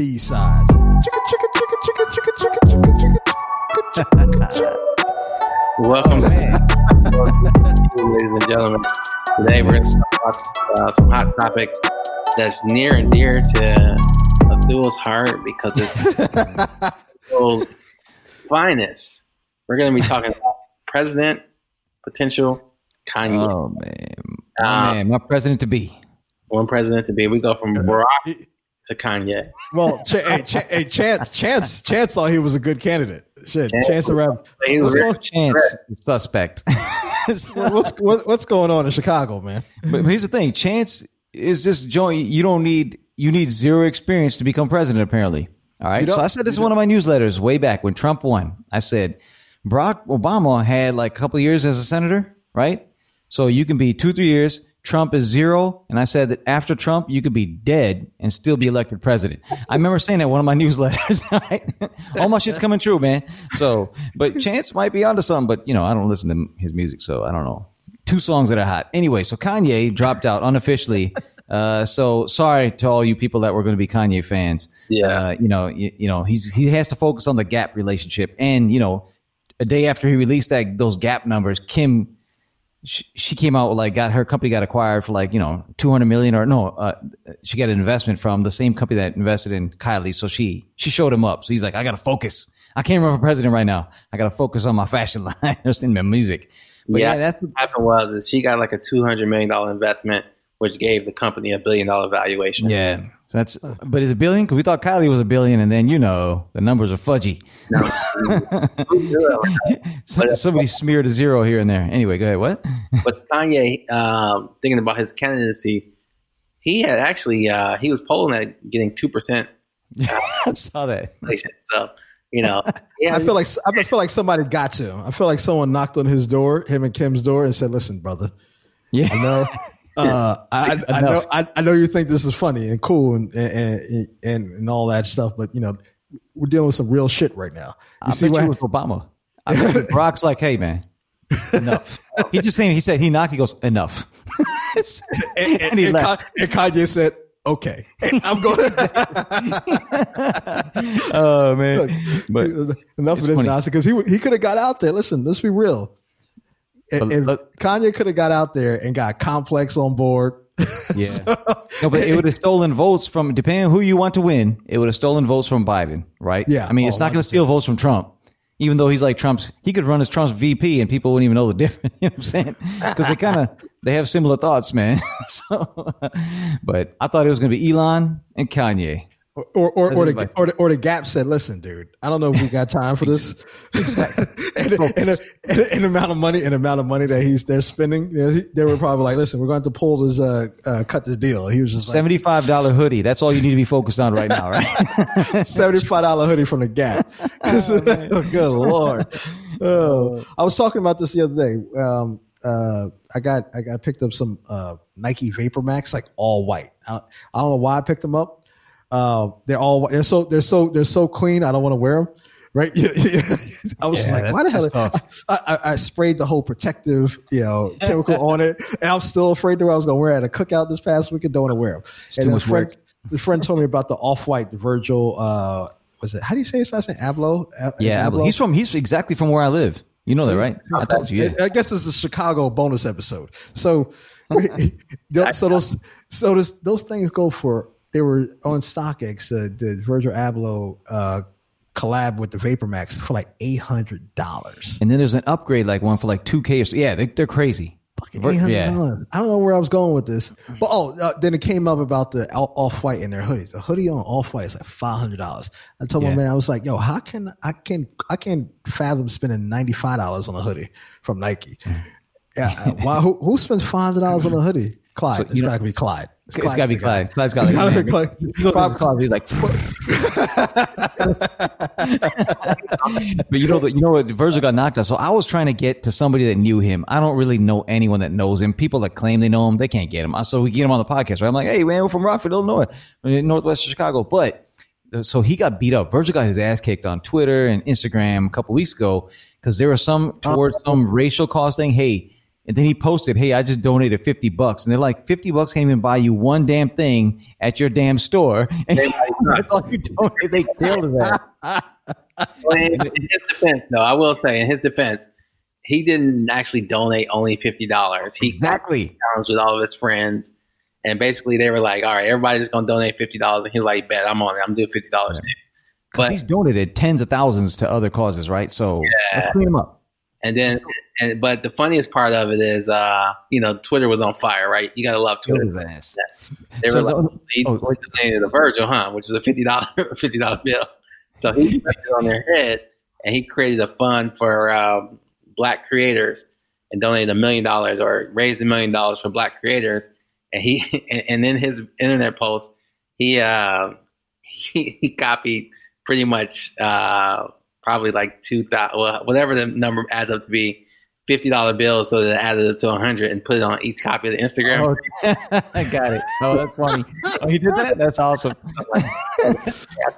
B sides. Welcome back, ladies and gentlemen. Today we're going to talk uh, some hot topics that's near and dear to Abdul's heart because it's Abdul's finest. We're going to be talking about president potential Kanye. Oh man, oh, um, man, my president to be. One president to be. We go from Barack to Kanye. Well, Ch- hey, Ch- hey, Chance, Chance, Chance thought he was a good candidate. Shit, Chance- Chance around. He What's was going, Chance suspect. what's, what, what's going on in Chicago, man? but here's the thing: Chance is just join. You don't need you need zero experience to become president. Apparently, all right. So I said this in one of my newsletters way back when Trump won. I said Barack Obama had like a couple of years as a senator, right? So you can be two three years. Trump is zero, and I said that after Trump, you could be dead and still be elected president. I remember saying that in one of my newsletters. Right? All my shit's coming true, man. So, but Chance might be onto something, but you know, I don't listen to his music, so I don't know. Two songs that are hot. Anyway, so Kanye dropped out unofficially. Uh, so sorry to all you people that were going to be Kanye fans. Yeah. Uh, you know, you, you know, he's he has to focus on the Gap relationship, and you know, a day after he released that those Gap numbers, Kim she, she came out with like got her company got acquired for like you know 200 million or no uh, she got an investment from the same company that invested in Kylie. So she she showed him up. So he's like I got to focus. I can't run for president right now. I got to focus on my fashion line just in my music. But yeah, yeah, that's what happened was is she got like a two hundred million dollar investment, which gave the company a billion dollar valuation. yeah so that's but is a billion? Because we thought Kylie was a billion and then you know the numbers are fudgy. Some- somebody smeared a zero here and there. Anyway go ahead. What? But Kanye, um, thinking about his candidacy, he had actually uh, he was polling at getting two percent. I saw that. So you know, yeah, I feel like I feel like somebody got to him. I feel like someone knocked on his door, him and Kim's door, and said, "Listen, brother, yeah. I know, uh, I, I, know, I, I know you think this is funny and cool and and, and and all that stuff, but you know, we're dealing with some real shit right now. You I see bet what? you was Obama. I bet like, hey man, enough. he just saying he said he knocked. He goes enough, and, and he and left. Ka- and Kanye said, "Okay, I'm going." Oh man, but enough of this funny. nonsense because he he could have got out there. Listen, let's be real. If, if Kanye could have got out there and got Complex on board, yeah, no, but it would have stolen votes from depending on who you want to win. It would have stolen votes from Biden, right? Yeah. I mean, it's Oh, not going to steal votes from Trump. Even though he's like Trump's, he could run as Trump's VP and people wouldn't even know the difference. You know what I'm saying? Because they kind of they have similar thoughts, man. so, but I thought it was going to be Elon and Kanye. Or or or, or, the, or the or the Gap said, "Listen, dude, I don't know if we got time for this." and, and, and, and, and amount of money and amount of money that he's they're spending, you know, they were probably like, "Listen, we're going to pull this uh, uh cut this deal." He was just like, Seventy-five dollar hoodie. That's all you need to be focused on right now, right? seventy-five dollar hoodie from the Gap. Good lord! Oh, I was talking about this the other day. Um, uh, I got I got picked up some uh, Nike Vapor Max, like all white. I, I don't know why I picked them up. Uh, they're all they're so they're so they're so clean. I don't want to wear them. Right? I was just Yeah, like, why the hell? I, I, I sprayed the whole protective, you know, chemical on it, and I'm still afraid that I was going to wear it at a cookout this past weekend. Don't want to wear them. and too much friend, the friend told me about the off white, the Virgil. Uh, was it? How do you say his last name? Abloh. A- Yeah, he's from he's exactly from where I live. You know that, right? I told you. Yeah. I guess this is a Chicago bonus episode. So, so those so those things go for. They were on StockX. Uh, the Virgil Abloh uh, collab with the Vapor Max for like eight hundred dollars. And then there's an upgrade like one for like two k or so. Yeah, they, they're crazy. Eight hundred yeah. dollars. I don't know where I was going with this, but oh, uh, then it came up about the off white in their hoodies. The hoodie on off white is like five hundred dollars. I told my man, I was like, "Yo, how can I can I can fathom spending ninety five dollars on a hoodie from Nike? Yeah, uh, why? Who, who spends five hundred dollars on a hoodie? Clyde. So, it's got to be Clyde. It's got to be Clyde. Clyde's got It's like, be Clyde. You go to Prob- his closet, he's like, but you know, you know what? Virgil got knocked out. So I was trying to get to somebody that knew him. I don't really know anyone that knows him. People that claim they know him, they can't get him. So we get him on the podcast, right? I'm like, hey man, we're from Rockford, Illinois, Northwest Chicago. But so he got beat up. Virgil got his ass kicked on Twitter and Instagram a couple weeks ago because there was some towards oh. some racial cause thing. Hey, And then he posted, "Hey, I just donated fifty bucks," and they're like, 50 bucks can't even buy you one damn thing at your damn store." And that's all you donate. They killed that. Well, in, in his defense, though, I will say, in his defense, he didn't actually donate only fifty dollars. He Exactly. challenged with all of his friends, and basically they were like, "All right, everybody's going to donate fifty dollars," and he was like, "Bet I'm on it. I'm doing fifty dollars too." Because But he's donated tens of thousands to other causes, right? So let's clean him up. And then, and but the funniest part of it is, uh, you know, Twitter was on fire, right? You got to love Twitter. ass. They So were like, the- he oh, donated to Virgil, huh? Which is a fifty dollar fifty dollar bill. So he left it on their head, and he created a fund for um, black creators and donated a million dollars or raised a million dollars for black creators. And he and, and in his internet post, he uh, he, he copied pretty much uh, probably like two thousand, well, whatever the number adds up to be. Fifty dollar bills, so that it added up to a hundred, and put it on each copy of the Instagram. Oh, I got it. Oh, that's funny. Oh, he did that. That's awesome.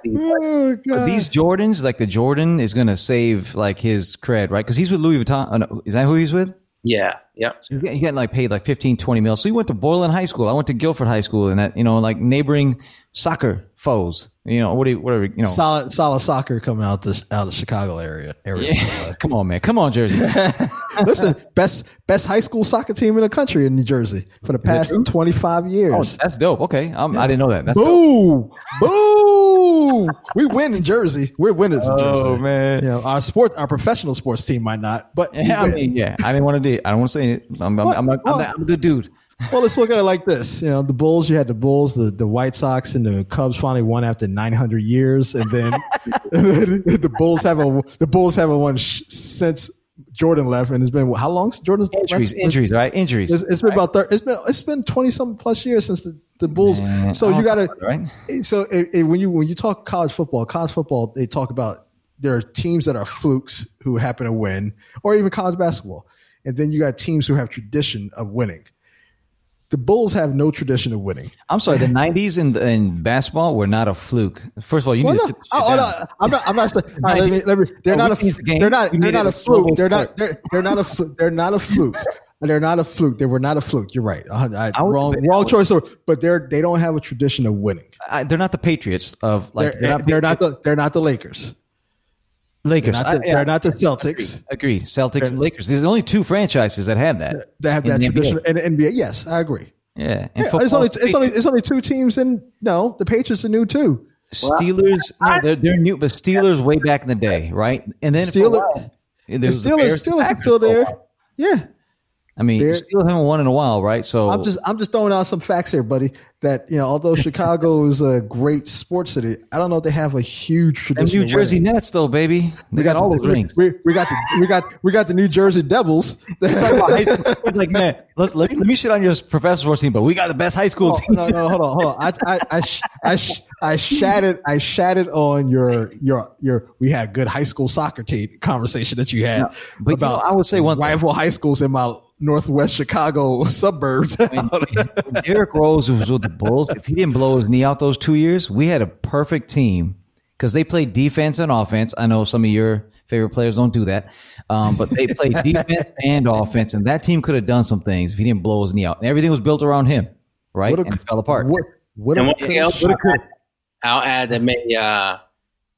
Oh, God. these Jordans, like the Jordan, is gonna save like his cred, right? Because he's with Louis Vuitton. Oh, no, is that who he's with? Yeah, yep. So he got, he like paid like 15, 20 mil. So he went to Boylan High School. I went to Guilford High School, and that you know, like neighboring soccer foes. You know, what do you, whatever you know. solid solid soccer coming out this out of Chicago area area. Yeah. Come on, man. Come on, Jersey. Listen, best best high school soccer team in the country in New Jersey for the past twenty five twenty five Oh, years. that's dope. Okay, um, I didn't know that. That's dope. Boo! Boo! we win in Jersey. We're winners in Jersey. Oh man. You know, our sport, our professional sports team might not, but Yeah, I mean, yeah. I didn't want to do. I don't want to say it. I'm, I'm? I'm, a, I'm, a, oh. I'm a good dude. well, let's look at it like this. You know, the Bulls. You had the Bulls, the, the White Sox, and the Cubs finally won after 900 years, and then, and then the Bulls haven't the Bulls haven't won sh- since Jordan left, and it's been how long since Jordan's Injuries, left? injuries, right? Injuries. It's, it's been about thir- it's been it's been 20 some plus years since the, the Bulls. Man, so you got to right? so it, it- when you when you talk college football, college football, they talk about there are teams that are flukes who happen to win, or even college basketball, and then you got teams who have tradition of winning. The Bulls have no tradition of winning. I'm sorry. The '90s in, in basketball were not a fluke. First of all, you Well, need no, to sit oh, oh, no, I'm not. I'm not. saying- right, let me, let me, they're No, not a. the. They're not. They're not a fluke. They're not. They're, they're not a. fluke. They're not a fluke. They're not a fluke. They were not a fluke. You're right. Uh, I, I, I wrong. Wrong choice. But they're. They don't have a tradition of winning. I, they're not the Patriots of like They're, they're, not the. They're not the Lakers. They're Lakers. not the, yeah, they're not the Celtics. Agreed. Celtics and Lakers. There's only two franchises that have that. They have that tradition. NBA. And NBA. Yes, I agree. Yeah. And Yeah, football, it's only. It's only. It's only two teams. And no, the Patriots are new too. Steelers. No, they're, they're new, but Steelers way back in the day, right? And then for a Steelers- while, there The was the Steelers. Bears, Steelers are still there. Yeah. I mean, They're- still haven't won in a while, right? So I'm just I'm just throwing out some facts here, buddy. That you know, although Chicago is a great sports city, I don't know if they have a huge the tradition. New Jersey winning. Nets, though, baby, they got, all the, rings. We, we got the we got we got the New Jersey Devils. It's like, man, let's let me, let me shit on your professional sports team, but we got the best high school Oh, team. no, no, hold on, hold on. I, I, I, I, I shattered, I shattered on your, your, your. We had good high school soccer team conversation that you had but you know, I would say one thing. rival high schools in my northwest Chicago suburbs. when Derrick Rose was with the Bulls, if he didn't blow his knee out those two years, we had a perfect team because they played defense and offense. I know some of your favorite players don't do that, um, but they played defense and offense, and that team could have done some things if he didn't blow his knee out. And everything was built around him, right? What a- and fell apart. what, what, And a- one thing else I'll add, I'll add that may uh,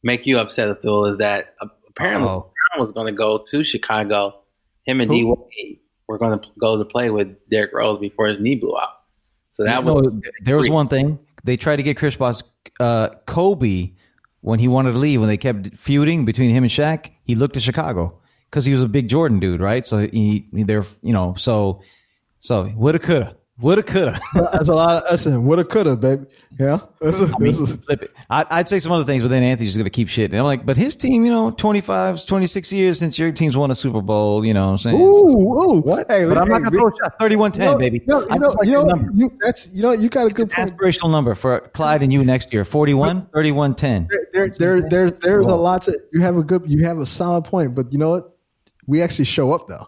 make you upset, Abdul, is that uh, apparently Uh-oh. Brown was going to go to Chicago. Him and D Wade were going to go to play with Derrick Rose before his knee blew out. So that No, was there was one thing they tried to get Chris Bosh, uh, Kobe, when he wanted to leave, when they kept feuding between him and Shaq, he looked to Chicago because he was a big Jordan dude, right? So he, he there, you know, so so woulda, coulda, woulda, coulda. That's a lot. Of, listen, woulda, coulda, baby. Yeah. This is- I mean, this is- flip it. I, I'd say some other things, but then Anthony's just gonna keep shitting. And I'm like, but his team, you know, 25, 26 years since your team's won a Super Bowl, you know what I'm saying? Ooh, ooh. What? Hey, But I'm not gonna we- throw a shot. 31 10, you know, baby. You know, I you know, like you, know you, that's you know, you got a good point. Aspirational number for Clyde and you next year 41, 31 10. there, there, there, there's a lot to. You have a good, you have a solid point, but you know what? We actually show up though.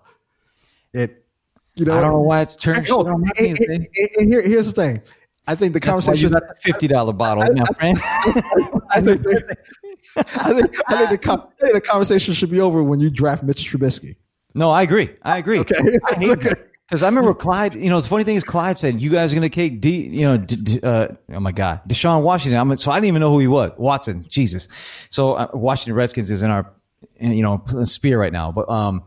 It, you know, I don't know why it's turned Oh, and- and- and- here, here's the thing. I think the That's why you conversation. got the fifty dollar bottle, my friend. I think, I think, I think, the, I think the conversation should be over when you draft Mitch Trubisky. no, I agree. I agree. Okay. I hate. Because I remember Clyde. You know, the funny thing is, Clyde said, "You guys are going to take D." You know, D, D, uh, oh my God, Deshaun Washington. I'm so I didn't even know who he was. Watson, Jesus. So uh, Washington Redskins is in our, you know, spear right now. But um,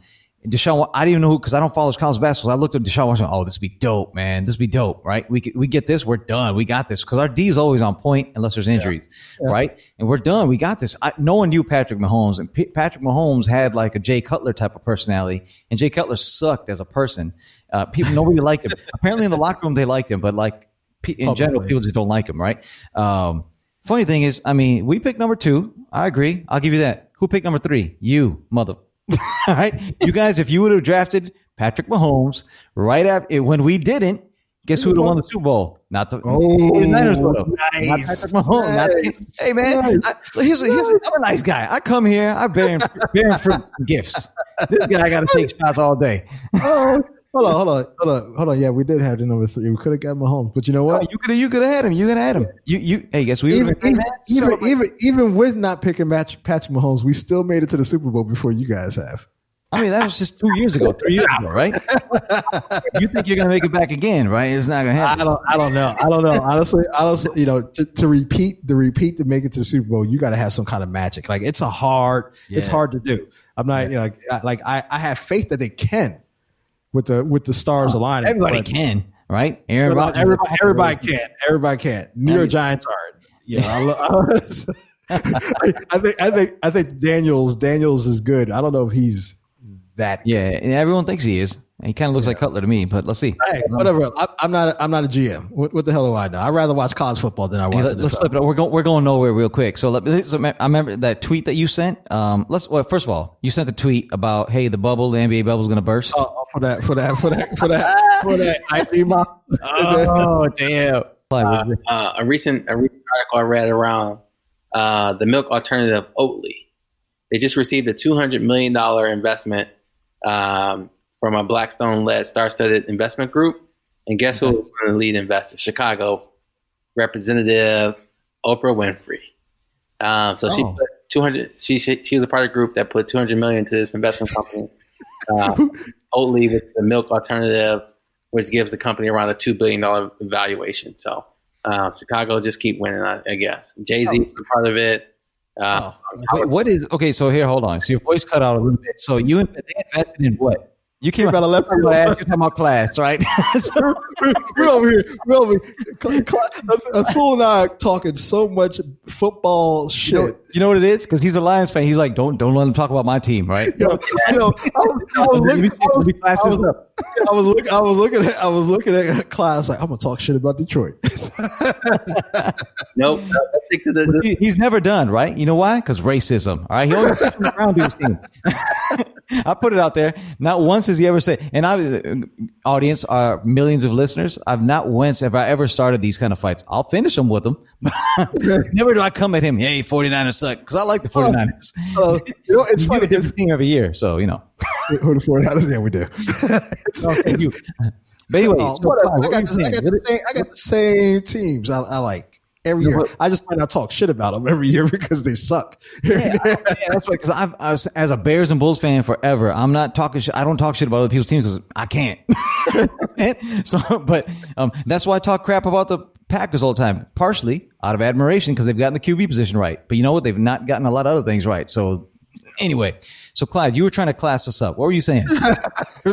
Deshaun, I didn't even know who because I don't follow his college basketball. So I looked at Deshaun Washington. Oh, this would be dope, man. This would be dope, right? We we get this, we're done. We got this because our D is always on point unless there's injuries, yeah. Yeah. right? And we're done. We got this. I, no one knew Patrick Mahomes, and P- Patrick Mahomes had like a Jay Cutler type of personality, and Jay Cutler sucked as a person. Uh, people nobody liked him. Apparently, in the locker room they liked him, but like in Publicly. general, people just don't like him, right? Um, funny thing is, I mean, we picked number two. I agree. I'll give you that. Who picked number three? You, mother. All right. You guys, if you would have drafted Patrick Mahomes right after when we didn't, guess who would have won the Super Bowl? Not the oh, Niners would have. Nice, not Patrick Mahomes. Nice, not, hey man, nice. I, here's, a, here's a, I'm a nice guy. I come here, I bear him, bear him fruit gifts. This guy got to take shots all day. Oh, hold on, hold on, hold on, hold on. Yeah, we did have the number three. We could have got Mahomes, but you know what? Oh, you could have, you could have had him. You could have had him. You, you. Hey, guess we even even even, even even with not picking Match Patrick Mahomes, we still made it to the Super Bowl before you guys have. I mean, that was just two years ago, three years ago, right? you think you're gonna make it back again, right? It's not gonna happen. I don't. I don't know. I don't know. Honestly, honestly, you know, to, to repeat, to repeat, to make it to the Super Bowl, you got to have some kind of magic. Like it's a hard. Yeah. It's hard to do. I'm not. Yeah. You know, like, like I, I have faith that they can with the with the stars oh, aligning. Everybody but, can, right? Aaron Rodgers. Everybody, everybody can. Everybody can. New York Giants are. You know, I, I think I think I think Daniels Daniels is good. I don't know if he's that. Yeah, and everyone thinks he is. He kind of looks yeah. like Cutler to me, but let's see. Hey, whatever. I, am not. A, I'm not a GM. What, what, the hell do I know? I'd rather watch college football than I watch. Hey, let, us flip it. We're going. We're going nowhere real quick. So, let, so I remember that tweet that you sent. Um, let's. Well, first of all, you sent a tweet about hey, the bubble, the NBA bubble is going to burst. Oh, oh, for that, for that, for that, for that, for that. I Oh damn. Uh, uh, a recent a recent article I read around uh, the milk alternative Oatly. They just received a two hundred million dollar investment um, from a Blackstone-led star-studded investment group. And guess okay. who was the lead investor? Chicago Representative Oprah Winfrey. Um, so oh. she put 200. She, she she was a part of a group that put 200 million to this investment company. Uh, Oatly with the milk alternative, which gives the company around a two billion dollar valuation. So uh, Chicago just keep winning, I, I guess. Jay Z oh. part of it. Uh, oh. Wait, what is okay? So here, hold on. So your voice cut out a little bit. So you they invested in what? You came out of left field. You're talking about class, right? so, we're over here. We're over here. A fool and I talking so much football shit. You know, you know what it is? Because he's a Lions fan. He's like, don't don't let him talk about my team, right? Yo, yo, I was, I was looking. I was, I was, I was, look, I was looking at. I was looking at class. Like, I'm gonna talk shit about Detroit. nope. Stick to the, he, he's never done, right? You know why? Because racism. All right. He always around his team. I put it out there. Not once has he ever said, and I, audience are millions of listeners. I've not once have I ever started these kind of fights. I'll finish them with them. Never do I come at him, hey, 49ers suck. Cause I like the 49ers. Uh, you know, it's funny. It's team every year. So, you know. Who the 49ers? Yeah, we do. okay, you. But anyway, oh, so, I, got the, I, got the same, I got the same teams I, I like every year. I just might not talk shit about them every year because they suck. yeah, yeah, that's right. Because I've, was, as a Bears and Bulls fan forever, I'm not talking shit. I don't talk shit about other people's teams because I can't. so, but um, that's why I talk crap about the Packers all the time, partially out of admiration because they've gotten the QB position right. But you know what? They've not gotten a lot of other things right. So anyway, so Clyde, you were trying to class us up. What were you saying?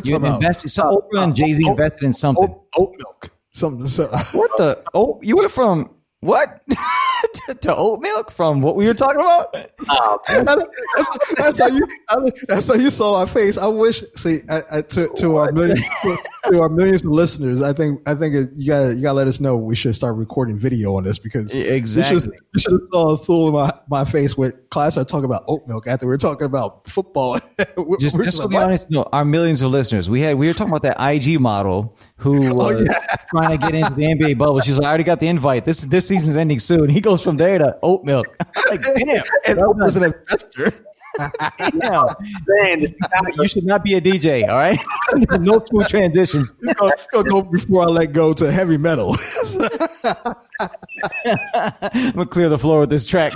you invested. So Oprah and Jay Z invested in something. Oat, oat milk. Something. So. what the? Oh, you went from what? to, to, oat milk from what we were talking about? Oh, that's, that's, how you. that's how you saw our face. I wish. See, I, I, to to our millions to our millions of listeners, I think I think you got you got to let us know we should start recording video on this because exactly you should, have saw a fool in my, my face with class. I talk about oat milk after we are talking about football. just, just to be honest, no, our millions of listeners, we had we were talking about that IG model who oh, was oh, yeah. trying to get into the NBA bubble. She's like, I already got the invite. This this season's ending soon. He goes from there to oat milk. like, damn. and I was an investor. yeah. you should not be a DJ, all right? no smooth transitions. Go, go, go before I let go to heavy metal. I'm gonna clear the floor with this track.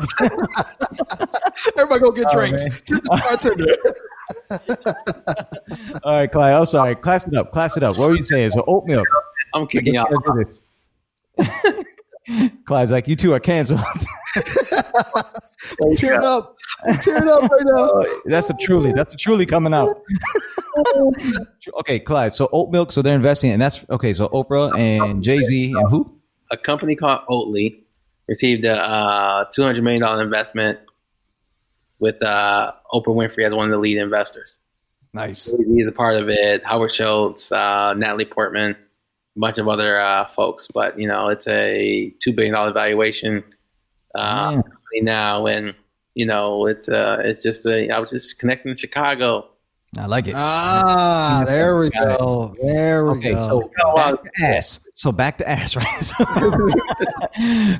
Everybody go get Oh, drinks. Tip the bartender. All right, Clyde. I'm sorry. Class it up. Class it up. What were you saying? So oat milk. I'm I kicking guess you we off. gotta do this. Clyde's like, you two are canceled. Tear it up. Tear it up right now. that's a truly. That's a truly coming out. okay, Clyde. So oat milk. So they're investing, and that's okay. So Oprah and Jay Z and who? A company called Oatly received a uh, $200 million investment with uh, Oprah Winfrey as one of the lead investors. Nice. He's a part of it. Howard Schultz, uh, Natalie Portman, a bunch of other uh, folks. But you know, it's a two billion dollar valuation uh, Yeah. now, and you know, it's uh, it's just a. I was just connecting to Chicago. I like it. Ah, there we go. There we Okay, go. so back to ass. So back to ass, right? So,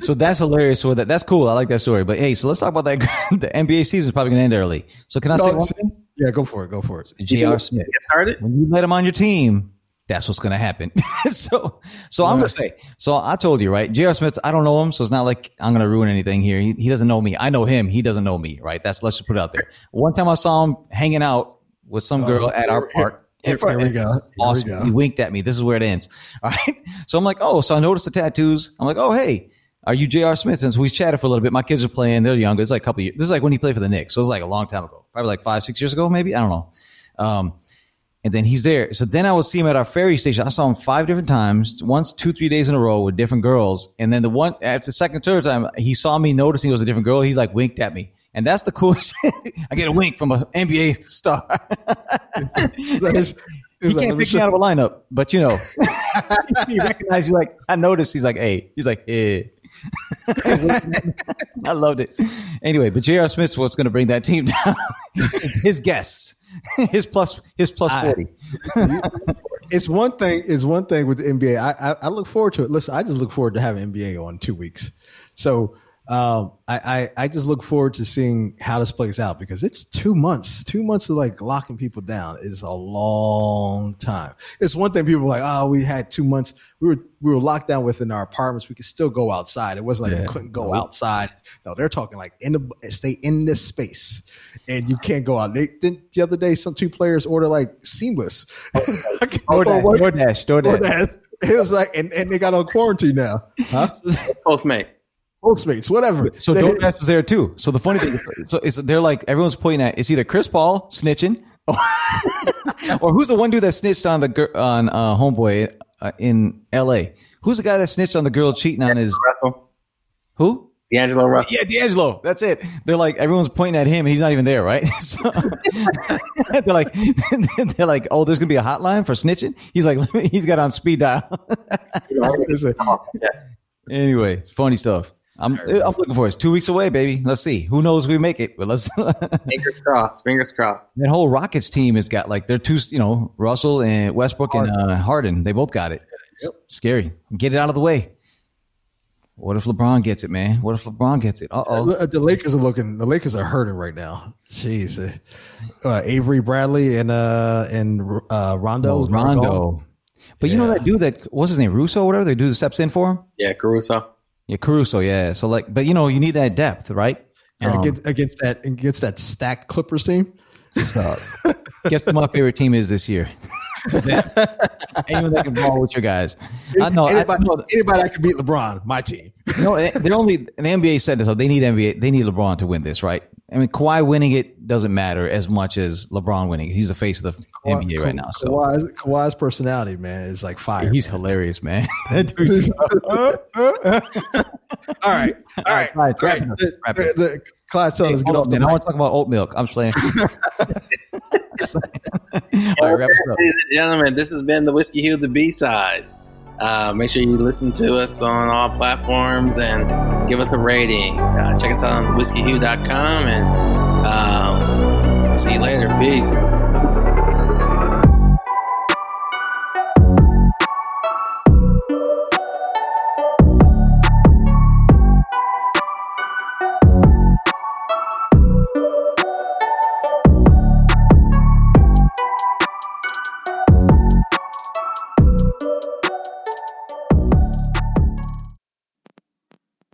so that's hilarious. So that that's cool. I like that story. But hey, so let's talk about that. the NBA season is probably going to end early. So can I say one thing? yeah, go for it. Go for it. J.R. Smith. Get started. When you let him on your team, that's what's going to happen. so, so I'm going to say. So I told you, right? J.R. Smith. I don't know him, so it's not like I'm going to ruin anything here. He, he doesn't know me. I know him. He doesn't know me, right? That's let's just put it out there. One time I saw him hanging out with some girl at our park. here- front- here we go. Here we Awesome. go. He winked at me. This is where it ends. All right. So I'm like, oh, so I noticed the tattoos. I'm like, oh, hey, are you J.R. Smith? And so we chatted for a little bit. My kids are playing. They're younger. It's like a couple years. This is like when he played for the Knicks. So it was like a long time ago, probably like five, six years ago, maybe. I don't know. Um, and then he's there. So then I would see him at our ferry station. I saw him five different times, once, two, three days in a row with different girls. And then the one after the second, third time, he saw me noticing it was a different girl. He's like winked at me. And that's the coolest. I get a wink from an NBA star. It's- he can't pick me out of a lineup, but you know, he recognizes like, I noticed. He's like, hey, he's like, hey. I loved it. Anyway, but J.R. Smith's what's going to bring that team down. his guests, his plus, his plus I- forty. it's one thing. It's one thing with the NBA. I, I I look forward to it. Listen, I just look forward to having NBA on two weeks. So um, I, I I just look forward to seeing how this plays out because it's two months. Two months of like locking people down is a long time. It's one thing people are like, oh, we had two months. We were we were locked down within our apartments. We could still go outside. It wasn't like Yeah. we couldn't go outside. No, they're talking like in the stay in this space and you can't go out. They then the other day some two players order like seamless. I can't DoorDash, DoorDash, DoorDash. DoorDash. It was like, and, and they got on quarantine now. Huh? Postmate. Postmates, whatever. So They- DoorDash was there too. So the funny thing, is, so it's, they're like everyone's pointing at it's either Chris Paul snitching, or who's the one dude that snitched on the gir- on uh, homeboy uh, in L.A. Who's the guy that snitched on the girl cheating on his Russell. who? D'Angelo Russell. Yeah, D'Angelo. That's it. They're like everyone's pointing at him, and he's not even there, right? So, they're like, they're like, oh, there's gonna be a hotline for snitching. He's like, he's got on speed dial. It's a- Yes. anyway, funny stuff. I'm I'm looking for it. It's two weeks away, baby. Let's see. Who knows if we make it? But let's. Fingers crossed. Fingers crossed. that whole Rockets team has got like they're two, you know, Russell and Westbrook and uh, Harden. They both got it. Yep. Scary. Get it out of the way. What if LeBron gets it, man? What if LeBron gets it? Uh oh. the Lakers are looking. The Lakers are hurting right now. Jeez, uh, Avery Bradley and uh and uh Rondo. Oh, Rondo. But you know that dude that what's his name, Russo, whatever. The dude that steps in for him. Yeah, Caruso. Yeah, Caruso. Yeah. So like, but you know, you need that depth, right? Um, against, against that against that stacked Clippers team. So, guess who my favorite team is this year? Anyone that can ball with your guys. I know. I, anybody, know anybody that can beat LeBron, my team. no, they're only the NBA said this. So they need NBA. They need LeBron to win this, right? I mean, Kawhi winning it doesn't matter as much as LeBron winning. He's the face of the NBA right now. So Kawhi's, Kawhi's personality, man, is like fire. he's hilarious, man. That dude's- all right, all right, All right, all right. wrap it up, The, wrap it up. the, the, Clyde's telling get Hold off on, man. I mic. want to talk about oat milk. I'm just playing. All right, wrap us up. Ladies and gentlemen, this has been the Whiskey Hue, the B side. Uh, make sure you listen to us on all platforms and give us a rating. Uh, check us out on whiskeyhue.com and um, see you later. Peace.